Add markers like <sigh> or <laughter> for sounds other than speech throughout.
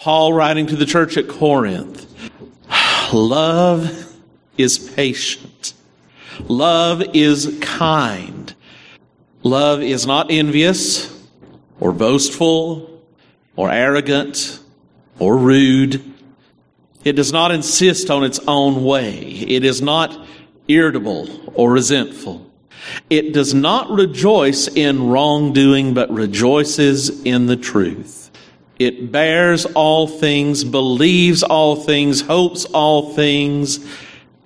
Paul writing to the church at Corinth. Love is patient. Love is kind. Love is not envious or boastful or arrogant or rude. It does not insist on its own way. It is not irritable or resentful. It does not rejoice in wrongdoing, but rejoices in the truth. It bears all things, believes all things, hopes all things,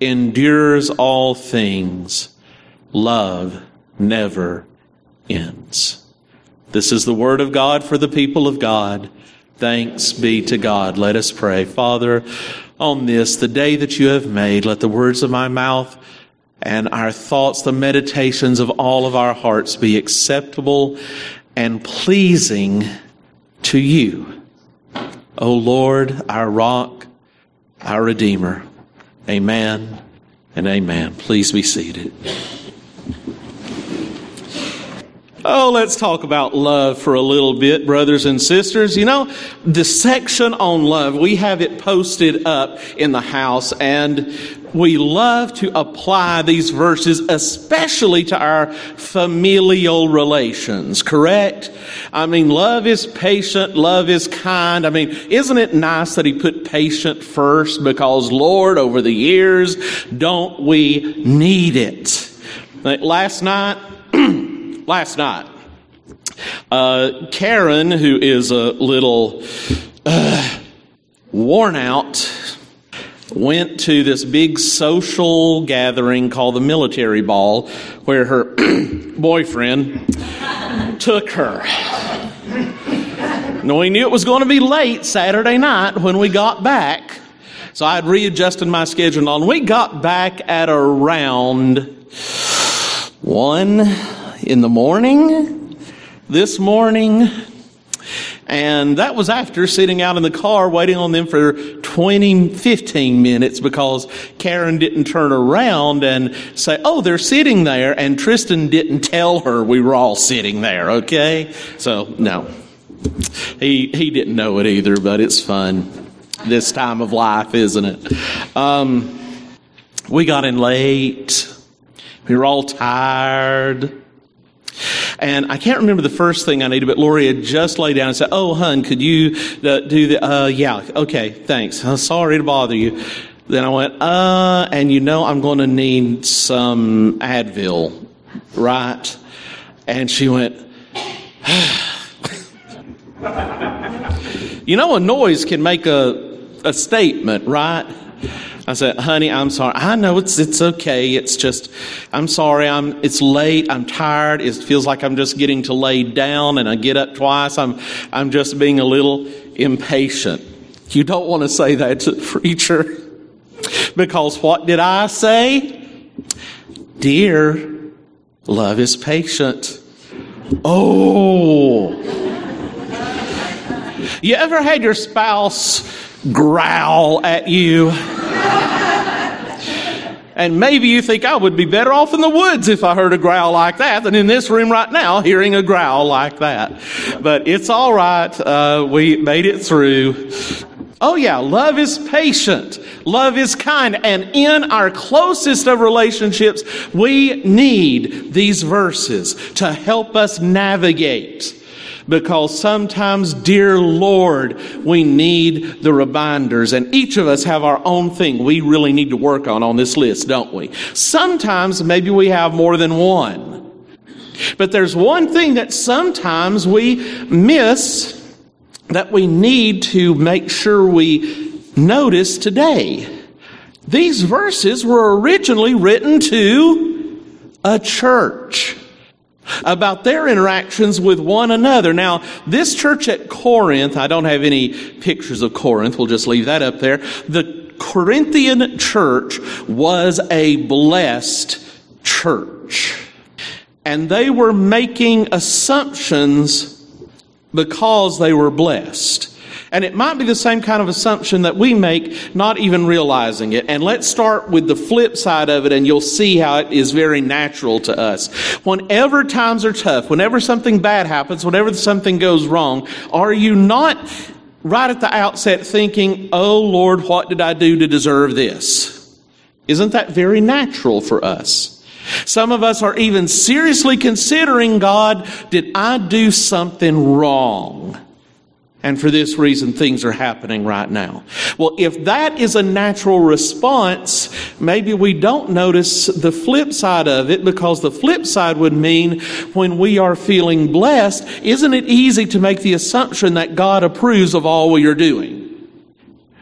endures all things. Love never ends. This is the word of God for the people of God. Thanks be to God. Let us pray. Father, on this, the day that you have made, let the words of my mouth and our thoughts, the meditations of all of our hearts be acceptable and pleasing to you. O Lord, our rock, our Redeemer. Amen and amen. Please be seated. Oh, let's talk about love for a little bit, brothers and sisters. You know, the section on love, we have it posted up in the house and we love to apply these verses, especially to our familial relations, correct? I mean, love is patient, love is kind. I mean, isn't it nice that he put patient first? Because Lord, over the years, don't we need it? Last night, <clears throat> last night. Uh, Karen, who is a little uh, worn out, went to this big social gathering called the military ball where her <clears throat> boyfriend took her. Now, we knew it was going to be late Saturday night when we got back. So I had readjusted my schedule and we got back at around one in the morning this morning. And that was after sitting out in the car waiting on them for 20, 15 minutes because Karen didn't turn around and say, Oh, they're sitting there. And Tristan didn't tell her we were all sitting there. Okay. So no, he, he didn't know it either, but it's fun this time of life, isn't it? Um, we got in late. We were all tired. And I can't remember the first thing I needed, but Lori had just laid down and said, Oh, hun, could you uh, do the, uh, yeah, okay, thanks. Sorry to bother you. Then I went, uh, and you know, I'm going to need some Advil, right? And she went, <sighs> you know, a noise can make a, a statement, right? I said, honey, I'm sorry. I know it's, it's okay. It's just, I'm sorry. I'm, it's late. I'm tired. It feels like I'm just getting to lay down and I get up twice. I'm, I'm just being a little impatient. You don't want to say that to the <laughs> preacher because what did I say? Dear, love is patient. Oh. You ever had your spouse growl at you? And maybe you think I would be better off in the woods if I heard a growl like that than in this room right now hearing a growl like that. But it's all right. Uh, we made it through. Oh yeah, love is patient. Love is kind. And in our closest of relationships, we need these verses to help us navigate because sometimes, dear Lord, we need the reminders and each of us have our own thing we really need to work on on this list, don't we? Sometimes maybe we have more than one. But there's one thing that sometimes we miss that we need to make sure we notice today. These verses were originally written to a church about their interactions with one another. Now, this church at Corinth, I don't have any pictures of Corinth, we'll just leave that up there. The Corinthian church was a blessed church. And they were making assumptions because they were blessed. And it might be the same kind of assumption that we make, not even realizing it. And let's start with the flip side of it, and you'll see how it is very natural to us. Whenever times are tough, whenever something bad happens, whenever something goes wrong, are you not right at the outset thinking, Oh Lord, what did I do to deserve this? Isn't that very natural for us? Some of us are even seriously considering God, did I do something wrong? And for this reason, things are happening right now. Well, if that is a natural response, maybe we don't notice the flip side of it because the flip side would mean when we are feeling blessed, isn't it easy to make the assumption that God approves of all we are doing?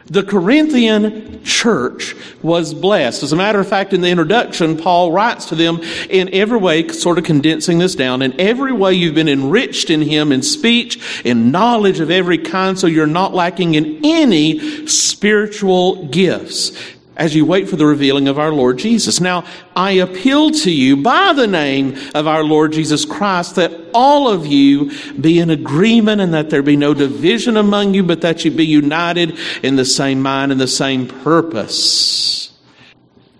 The Corinthian church was blessed. As a matter of fact, in the introduction, Paul writes to them in every way, sort of condensing this down, in every way you've been enriched in him in speech, in knowledge of every kind, so you're not lacking in any spiritual gifts as you wait for the revealing of our Lord Jesus. Now, I appeal to you by the name of our Lord Jesus Christ that all of you be in agreement and that there be no division among you, but that you be united in the same mind and the same purpose.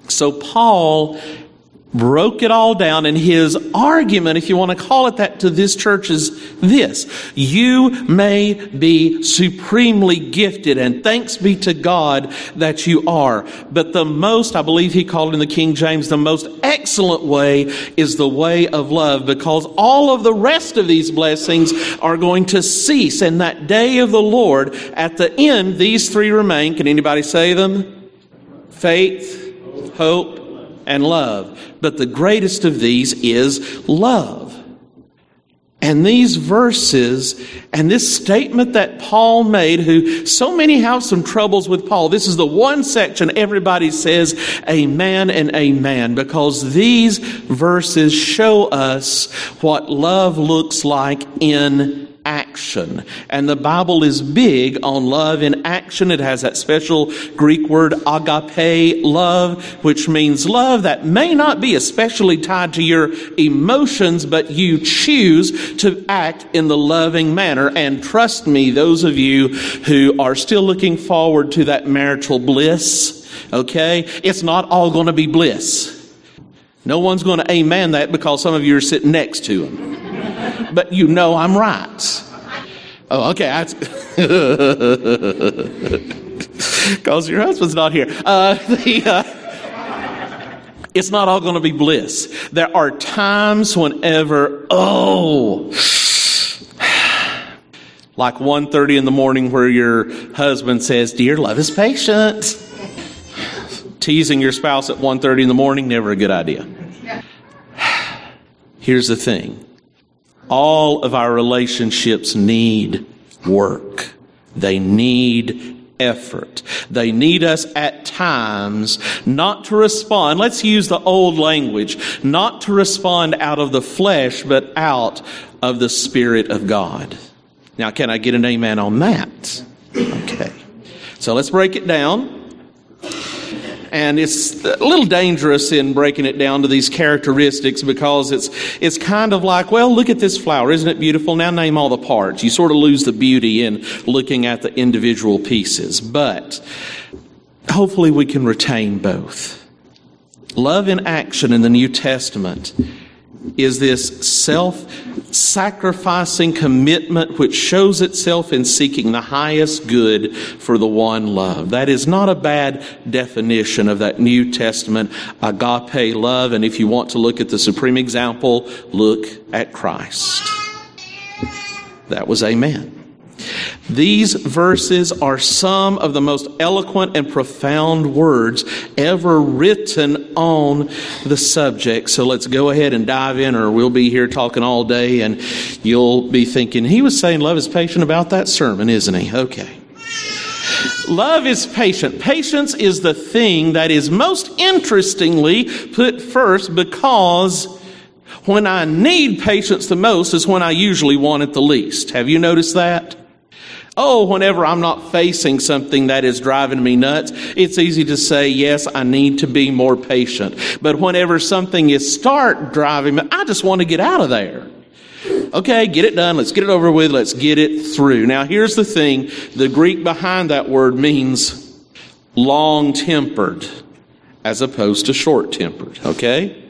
So Paul broke it all down and his argument, if you want to call it that, to this church is this. You may be supremely gifted and thanks be to God that you are. But the most, I believe he called in the King James, the most excellent way is the way of love because all of the rest of these blessings are going to cease. And that day of the Lord, at the end, these three remain. Can anybody say them? Faith, hope, and love. But the greatest of these is love. And these verses and this statement that Paul made, who so many have some troubles with Paul, this is the one section everybody says amen and amen because these verses show us what love looks like in action. And the Bible is big on love in action. It has that special Greek word agape love, which means love that may not be especially tied to your emotions, but you choose to act in the loving manner. And trust me, those of you who are still looking forward to that marital bliss, okay, it's not all going to be bliss. No one's going to amen that because some of you are sitting next to them but you know I'm right. Oh, okay. Because <laughs> your husband's not here. Uh, <laughs> the, uh, it's not all going to be bliss. There are times whenever, oh, <sighs> like 1.30 in the morning where your husband says, dear, love is patient. <sighs> Teasing your spouse at 1.30 in the morning, never a good idea. <sighs> Here's the thing all of our relationships need work. They need effort. They need us at times not to respond. Let's use the old language. Not to respond out of the flesh, but out of the Spirit of God. Now, can I get an amen on that? Okay. So let's break it down and it's a little dangerous in breaking it down to these characteristics because it's it's kind of like, well, look at this flower, isn't it beautiful? Now name all the parts. You sort of lose the beauty in looking at the individual pieces, but hopefully we can retain both. Love in action in the New Testament is this self sacrificing commitment which shows itself in seeking the highest good for the one love. That is not a bad definition of that New Testament agape love. And if you want to look at the supreme example, look at Christ. That was amen. These verses are some of the most eloquent and profound words ever written on the subject. So let's go ahead and dive in, or we'll be here talking all day, and you'll be thinking, he was saying love is patient about that sermon, isn't he? Okay. Love is patient. Patience is the thing that is most interestingly put first because when I need patience the most is when I usually want it the least. Have you noticed that? Oh, whenever I'm not facing something that is driving me nuts, it's easy to say, yes, I need to be more patient. But whenever something is start driving me, I just want to get out of there. Okay, get it done. Let's get it over with. Let's get it through. Now, here's the thing. The Greek behind that word means long tempered as opposed to short tempered. Okay?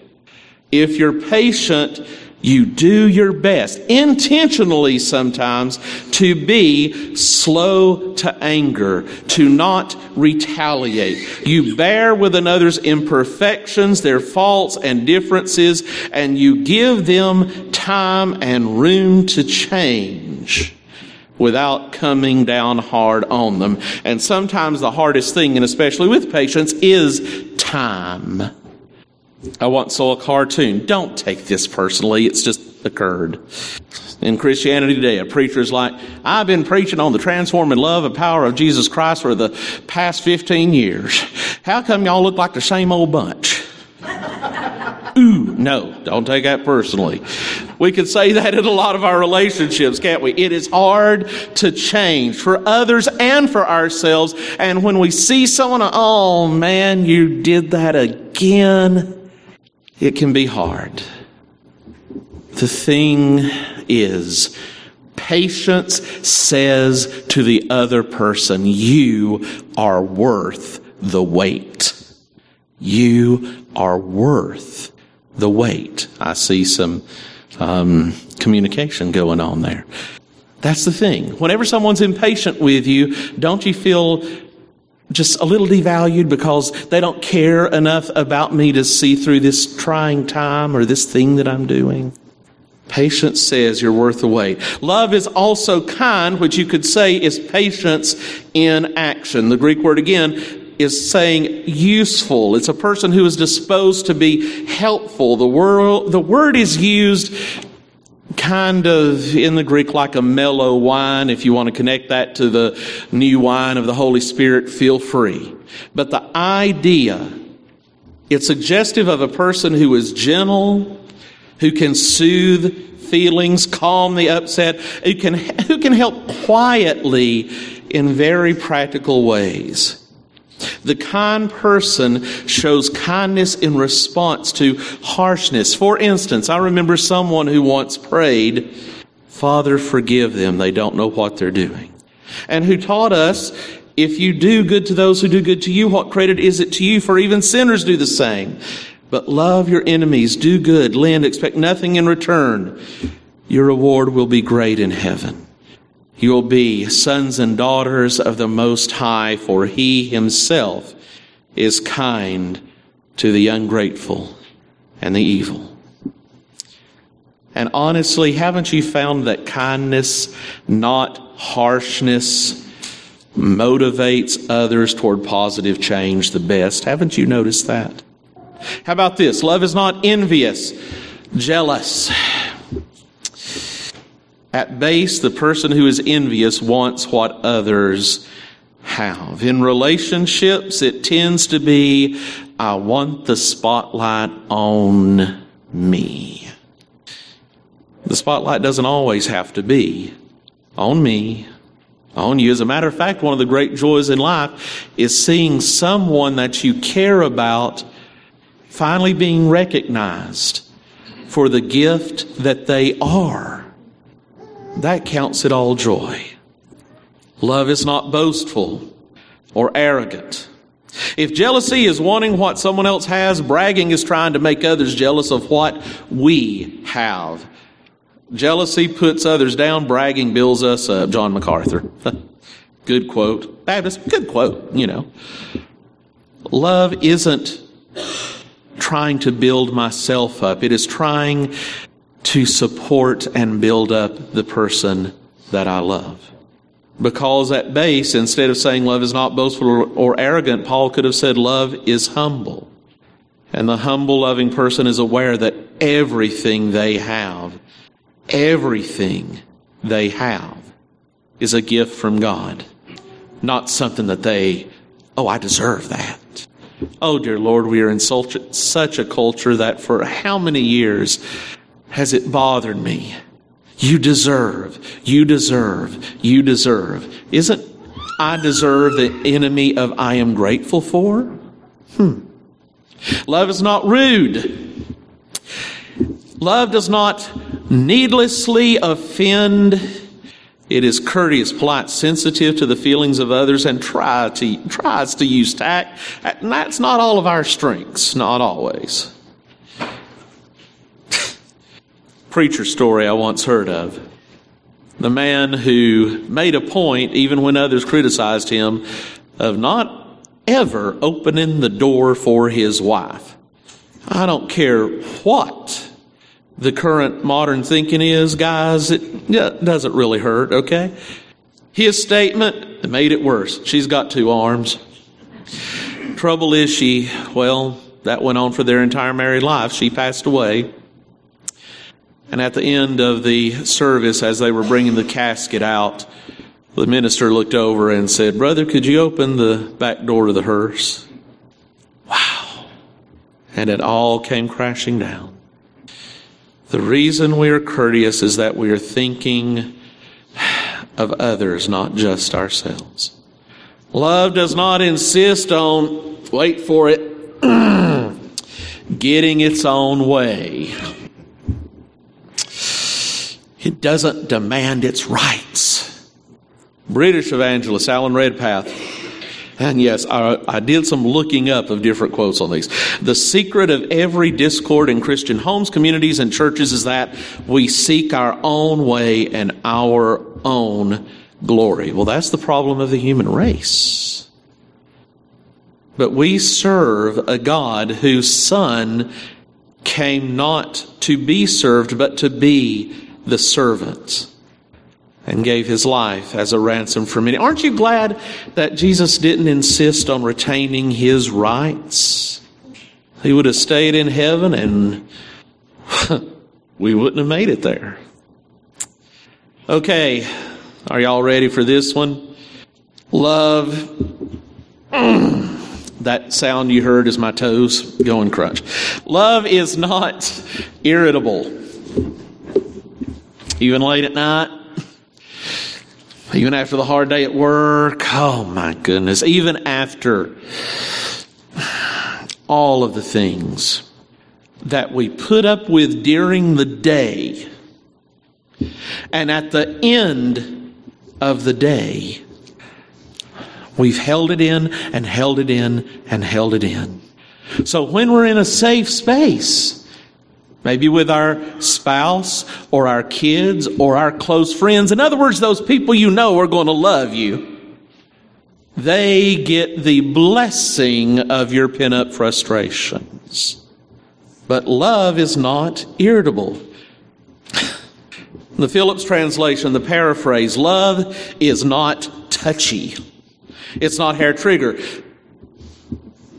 If you're patient, you do your best, intentionally sometimes, to be slow to anger, to not retaliate. You bear with another's imperfections, their faults and differences, and you give them time and room to change without coming down hard on them. And sometimes the hardest thing, and especially with patience, is time. I once saw a cartoon. Don't take this personally. It's just occurred. In Christianity today, a preacher is like, I've been preaching on the transforming love and power of Jesus Christ for the past 15 years. How come y'all look like the same old bunch? <laughs> Ooh, no, don't take that personally. We could say that in a lot of our relationships, can't we? It is hard to change for others and for ourselves. And when we see someone, oh man, you did that again, it can be hard. The thing is, patience says to the other person, you are worth the wait. You are worth the wait. I see some um, communication going on there. That's the thing. Whenever someone's impatient with you, don't you feel just a little devalued because they don't care enough about me to see through this trying time or this thing that I'm doing? Patience says you're worth the wait. Love is also kind, which you could say is patience in action. The Greek word again is saying useful. It's a person who is disposed to be helpful. The word, the word is used kind of in the Greek like a mellow wine. If you want to connect that to the new wine of the Holy Spirit, feel free. But the idea, it's suggestive of a person who is gentle, who can soothe feelings, calm the upset, who can, who can help quietly in very practical ways. The kind person shows kindness in response to harshness. For instance, I remember someone who once prayed, Father, forgive them. They don't know what they're doing. And who taught us, if you do good to those who do good to you, what credit is it to you? For even sinners do the same. But love your enemies, do good, lend, expect nothing in return. Your reward will be great in heaven. You will be sons and daughters of the Most High, for He Himself is kind to the ungrateful and the evil. And honestly, haven't you found that kindness, not harshness, motivates others toward positive change the best? Haven't you noticed that? How about this? Love is not envious, jealous at base, the person who is envious wants what others have. In relationships, it tends to be, I want the spotlight on me. The spotlight doesn't always have to be on me, on you. As a matter of fact, one of the great joys in life is seeing someone that you care about finally being recognized for the gift that they are that counts it all joy. Love is not boastful or arrogant. If jealousy is wanting what someone else has, bragging is trying to make others jealous of what we have. Jealousy puts others down, bragging builds us up. John MacArthur. <laughs> good quote. Baptist, good quote, you know. Love isn't trying to build myself up. It is trying to support and build up the person that I love. Because at base, instead of saying love is not boastful or, arrogant, Paul could have said love is humble. And the humble, loving person is aware that everything they have, everything they have is a gift from God. Not something that they, oh, I deserve that. Oh, dear Lord, we are in such a culture that for how many years has it bothered me? You deserve, you deserve, you deserve. Isn't I deserve the enemy of I am grateful for? Hmm. Love is not rude. Love does not needlessly offend. It is courteous, polite, sensitive to the feelings of others, and try to, tries to use tact. And that's not all of our strengths, not always. Preacher story I once heard of. The man who made a point, even when others criticized him, of not ever opening the door for his wife. I don't care what the current modern thinking is, guys, it doesn't really hurt, okay? His statement made it worse. She's got two arms. Trouble is, she, well, that went on for their entire married life. She passed away. And at the end of the service, as they were bringing the casket out, the minister looked over and said, Brother, could you open the back door to the hearse? Wow. And it all came crashing down. The reason we are courteous is that we are thinking of others, not just ourselves. Love does not insist on, wait for it, <clears throat> getting its own way. It doesn't demand its rights. British evangelist Alan Redpath, and yes, I, I, did some looking up of different quotes on these. The secret of every discord in Christian homes, communities, and churches is that we seek our own way and our own glory. Well, that's the problem of the human race. But we serve a God whose Son came not to be served, but to be the servant and gave his life as a ransom for many. Aren't you glad that Jesus didn't insist on retaining his rights? He would have stayed in heaven and <laughs> we wouldn't have made it there. Okay, are y'all ready for this one? Love. <clears throat> that sound you heard is my toes going crunch. Love is not irritable even late at night, even after the hard day at work. Oh my goodness. Even after all of the things that we put up with during the day, and at the end of the day, we've held it in and held it in and held it in. So when we're in a safe space, Maybe with our spouse or our kids or our close friends. In other words, those people you know are going to love you. They get the blessing of your pent up frustrations. But love is not irritable. the Phillips translation, the paraphrase, love is not touchy. It's not hair trigger.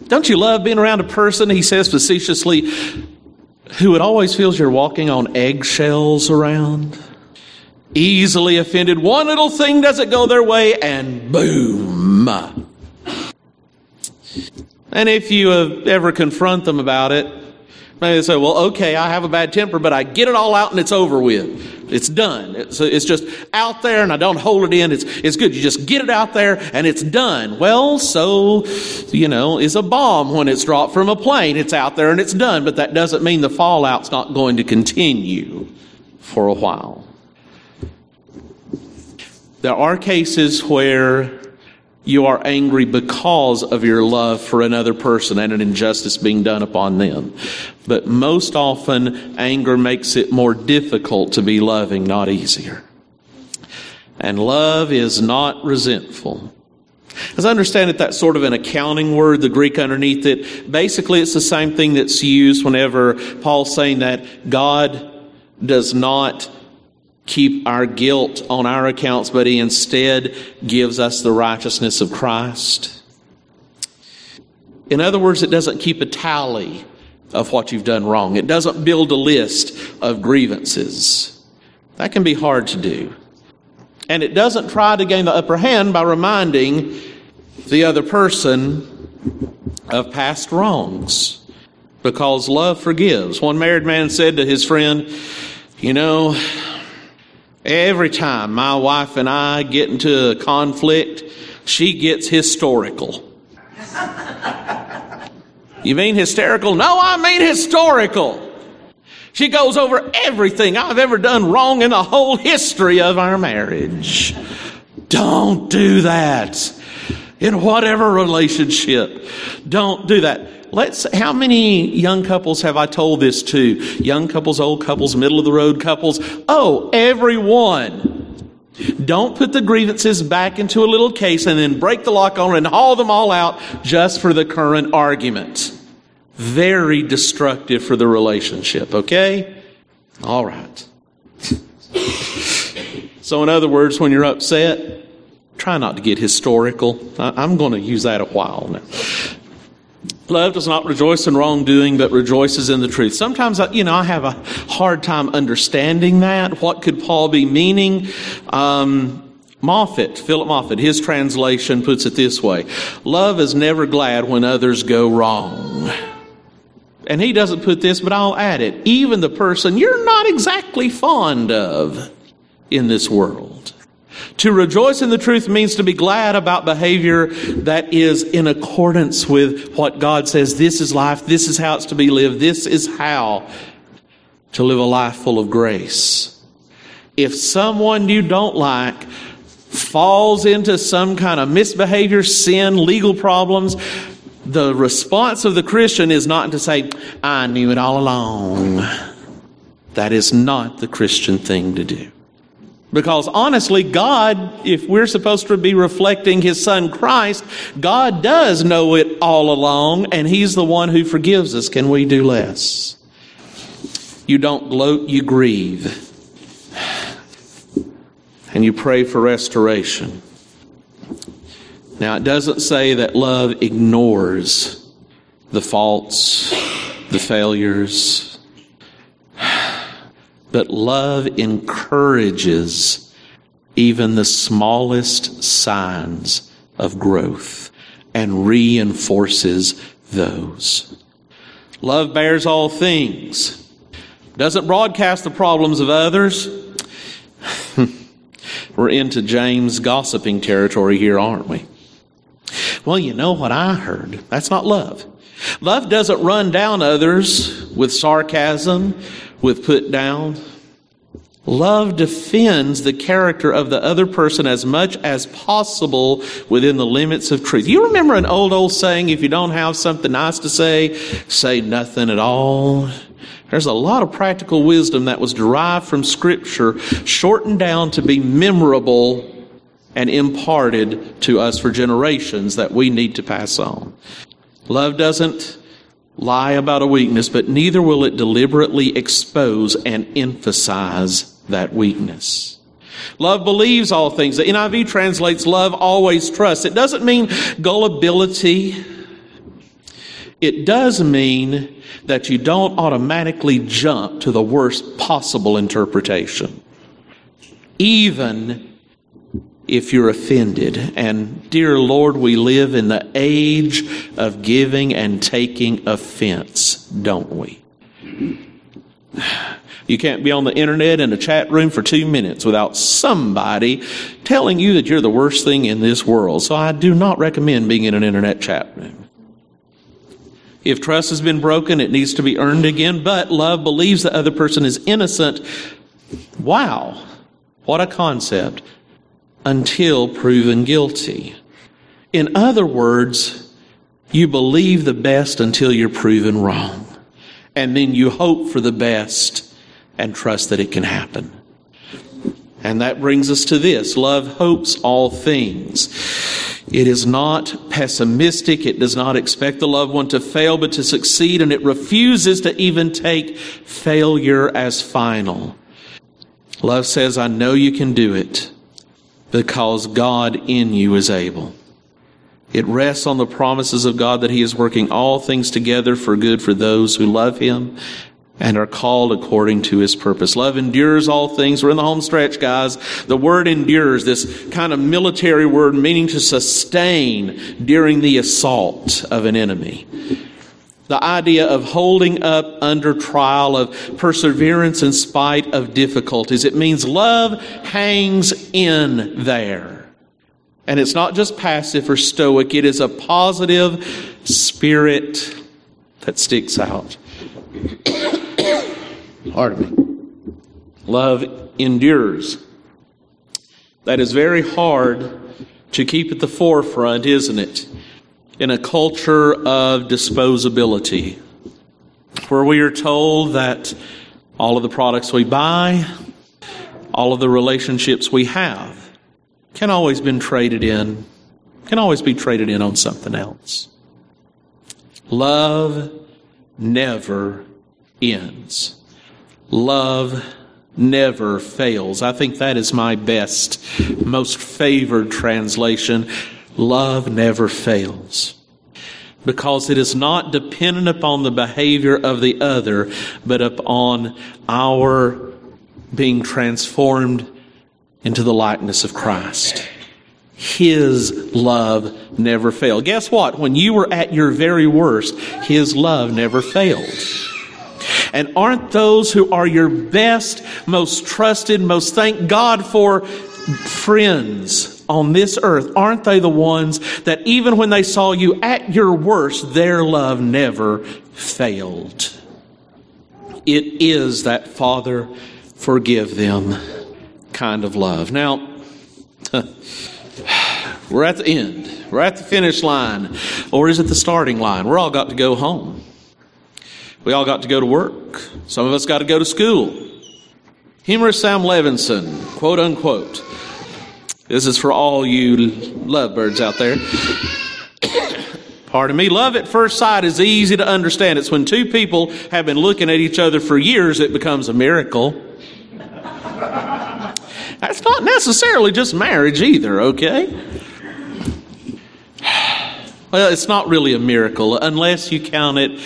Don't you love being around a person, he says facetiously, who it always feels you're walking on eggshells around. Easily offended. One little thing doesn't go their way and boom. And if you ever confront them about it, maybe they say, well, okay, I have a bad temper, but I get it all out and it's over with. It's done. It's, it's just out there and I don't hold it in. It's, it's good. You just get it out there and it's done. Well, so, you know, is a bomb when it's dropped from a plane. It's out there and it's done, but that doesn't mean the fallout's not going to continue for a while. There are cases where you are angry because of your love for another person and an injustice being done upon them. But most often, anger makes it more difficult to be loving, not easier. And love is not resentful. As I understand it, that's sort of an accounting word, the Greek underneath it. Basically, it's the same thing that's used whenever Paul's saying that God does not keep our guilt on our accounts, but He instead gives us the righteousness of Christ. In other words, it doesn't keep a tally of what you've done wrong. It doesn't build a list of grievances. That can be hard to do. And it doesn't try to gain the upper hand by reminding the other person of past wrongs because love forgives. One married man said to his friend, You know, Every time my wife and I get into a conflict, she gets historical. <laughs> you mean hysterical? No, I mean historical. She goes over everything I've ever done wrong in the whole history of our marriage. Don't do that. In whatever relationship. Don't do that. Let's, how many young couples have I told this to? Young couples, old couples, middle of the road couples. Oh, everyone. Don't put the grievances back into a little case and then break the lock on and haul them all out just for the current argument. Very destructive for the relationship, okay? All right. <laughs> so, in other words, when you're upset, try not to get historical. I'm going to use that a while now. Love does not rejoice in wrongdoing, but rejoices in the truth. Sometimes, I, you know, I have a hard time understanding that. What could Paul be meaning? Um, Moffatt, Philip Moffatt, his translation puts it this way Love is never glad when others go wrong. And he doesn't put this, but I'll add it. Even the person you're not exactly fond of in this world. To rejoice in the truth means to be glad about behavior that is in accordance with what God says. This is life. This is how it's to be lived. This is how to live a life full of grace. If someone you don't like falls into some kind of misbehavior, sin, legal problems, the response of the Christian is not to say, I knew it all along. That is not the Christian thing to do. Because honestly, God, if we're supposed to be reflecting His Son Christ, God does know it all along, and He's the one who forgives us. Can we do less? You don't gloat, you grieve. And you pray for restoration. Now, it doesn't say that love ignores the faults, the failures, but love encourages even the smallest signs of growth and reinforces those. Love bears all things, doesn't broadcast the problems of others. <laughs> We're into James gossiping territory here, aren't we? Well, you know what I heard. That's not love. Love doesn't run down others with sarcasm with put down. Love defends the character of the other person as much as possible within the limits of truth. You remember an old, old saying, if you don't have something nice to say, say nothing at all? There's a lot of practical wisdom that was derived from Scripture, shortened down to be memorable and imparted to us for generations that we need to pass on. Love doesn't lie about a weakness, but neither will it deliberately expose and emphasize that weakness. Love believes all things. The NIV translates love always trusts. It doesn't mean gullibility. It does mean that you don't automatically jump to the worst possible interpretation. Even if you're offended. And dear Lord, we live in the age of giving and taking offense, don't we? You can't be on the internet in a chat room for two minutes without somebody telling you that you're the worst thing in this world. So I do not recommend being in an internet chat room. If trust has been broken, it needs to be earned again, but love believes the other person is innocent. Wow. What a concept until proven guilty. In other words, you believe the best until you're proven wrong. And then you hope for the best and trust that it can happen. And that brings us to this love hopes all things. It is not pessimistic. It does not expect the loved one to fail, but to succeed, and it refuses to even take failure as final. Love says, I know you can do it because God in you is able. It rests on the promises of God that He is working all things together for good for those who love Him and are called according to His purpose. Love endures all things. We're in the home stretch, guys. The word endures, this kind of military word meaning to sustain during the assault of an enemy. The idea of holding up under trial, of perseverance in spite of difficulties. It means love hangs in there. And it's not just passive or stoic, it is a positive spirit that sticks out. <coughs> Pardon me. Love endures. That is very hard to keep at the forefront, isn't it? In a culture of disposability, where we are told that all of the products we buy, all of the relationships we have, can always be traded in, can always be traded in on something else. Love never ends. Love never fails. I think that is my best, most favored translation. Love never fails. Because it is not dependent upon the behavior of the other, but upon our being transformed into the likeness of Christ. His love never failed. Guess what? When you were at your very worst, His love never failed. And aren't those who are your best, most trusted, most thank God for friends on this earth, aren't they the ones that even when they saw you at your worst, their love never failed? It is that Father, forgive them kind of love. Now, <sighs> we're at the end. We're at the finish line. Or is it the starting line? We're all got to go home. We all got to go to work. Some of us got to go to school. Humorist Sam Levenson, quote unquote. This is for all you lovebirds out there. <coughs> Pardon me. Love at first sight is easy to understand. It's when two people have been looking at each other for years it becomes a miracle. That's not necessarily just marriage either, okay? <sighs> Well, it's not really a miracle unless you count it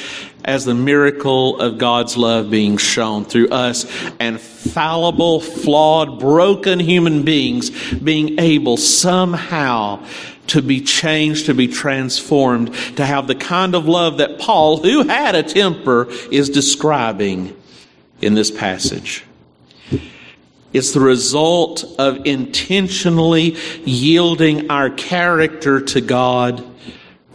as the miracle of God's love being shown through us and fallible, flawed, broken human beings being able somehow to be changed, to be transformed, to have the kind of love that Paul, who had a temper, is describing in this passage. It's the result of intentionally yielding our character to God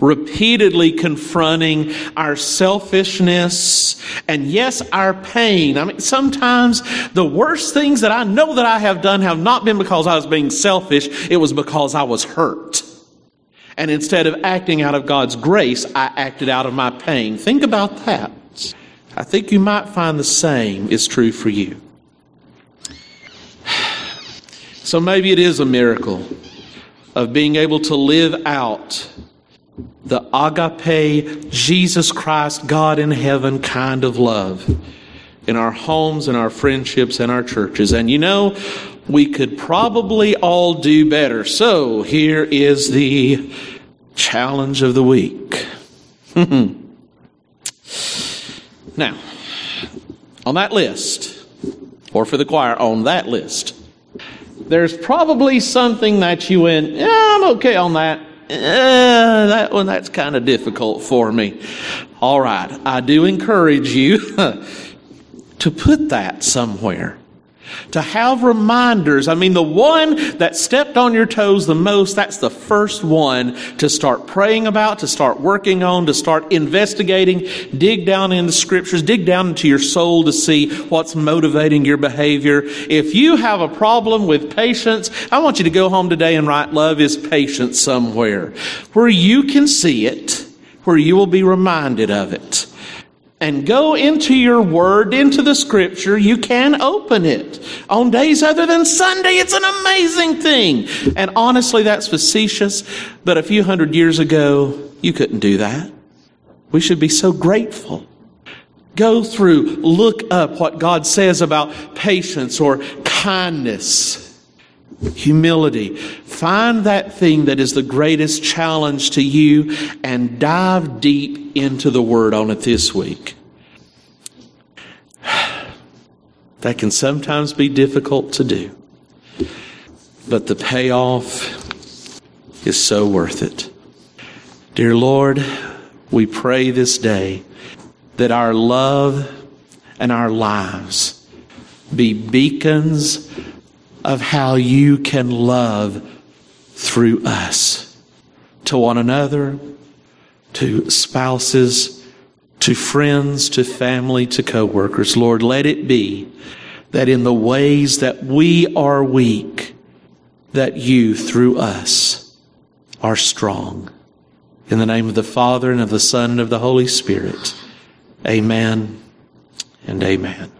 repeatedly confronting our selfishness and yes, our pain. I mean, sometimes the worst things that I know that I have done have not been because I was being selfish. It was because I was hurt. And instead of acting out of God's grace, I acted out of my pain. Think about that. I think you might find the same is true for you. <sighs> So maybe it is a miracle of being able to live out the agape, Jesus Christ, God in heaven kind of love in our homes and our friendships and our churches. And you know, we could probably all do better. So here is the challenge of the week. <laughs> now, on that list, or for the choir, on that list, there's probably something that you went, yeah, I'm okay on that that one, that's kind of difficult for me. All right. I do encourage you <laughs> to put that somewhere to have reminders. I mean, the one that stepped on your toes the most, that's the first one to start praying about, to start working on, to start investigating, dig down in the scriptures, dig down into your soul to see what's motivating your behavior. If you have a problem with patience, I want you to go home today and write love is patience somewhere where you can see it, where you will be reminded of it and go into your word, into the scripture, you can open it. On days other than Sunday, it's an amazing thing. And honestly, that's facetious, but a few hundred years ago, you couldn't do that. We should be so grateful. Go through, look up what God says about patience or kindness, humility. Find that thing that is the greatest challenge to you and dive deep into the Word on it this week. <sighs> That can sometimes be difficult to do, but the payoff is so worth it. Dear Lord, we pray this day that our love and our lives be beacons of how you can love through us to one another, to spouses, to friends, to family, to coworkers. Lord, let it be that in the ways that we are weak, that you through us are strong. In the name of the Father and of the Son and of the Holy Spirit. Amen and amen.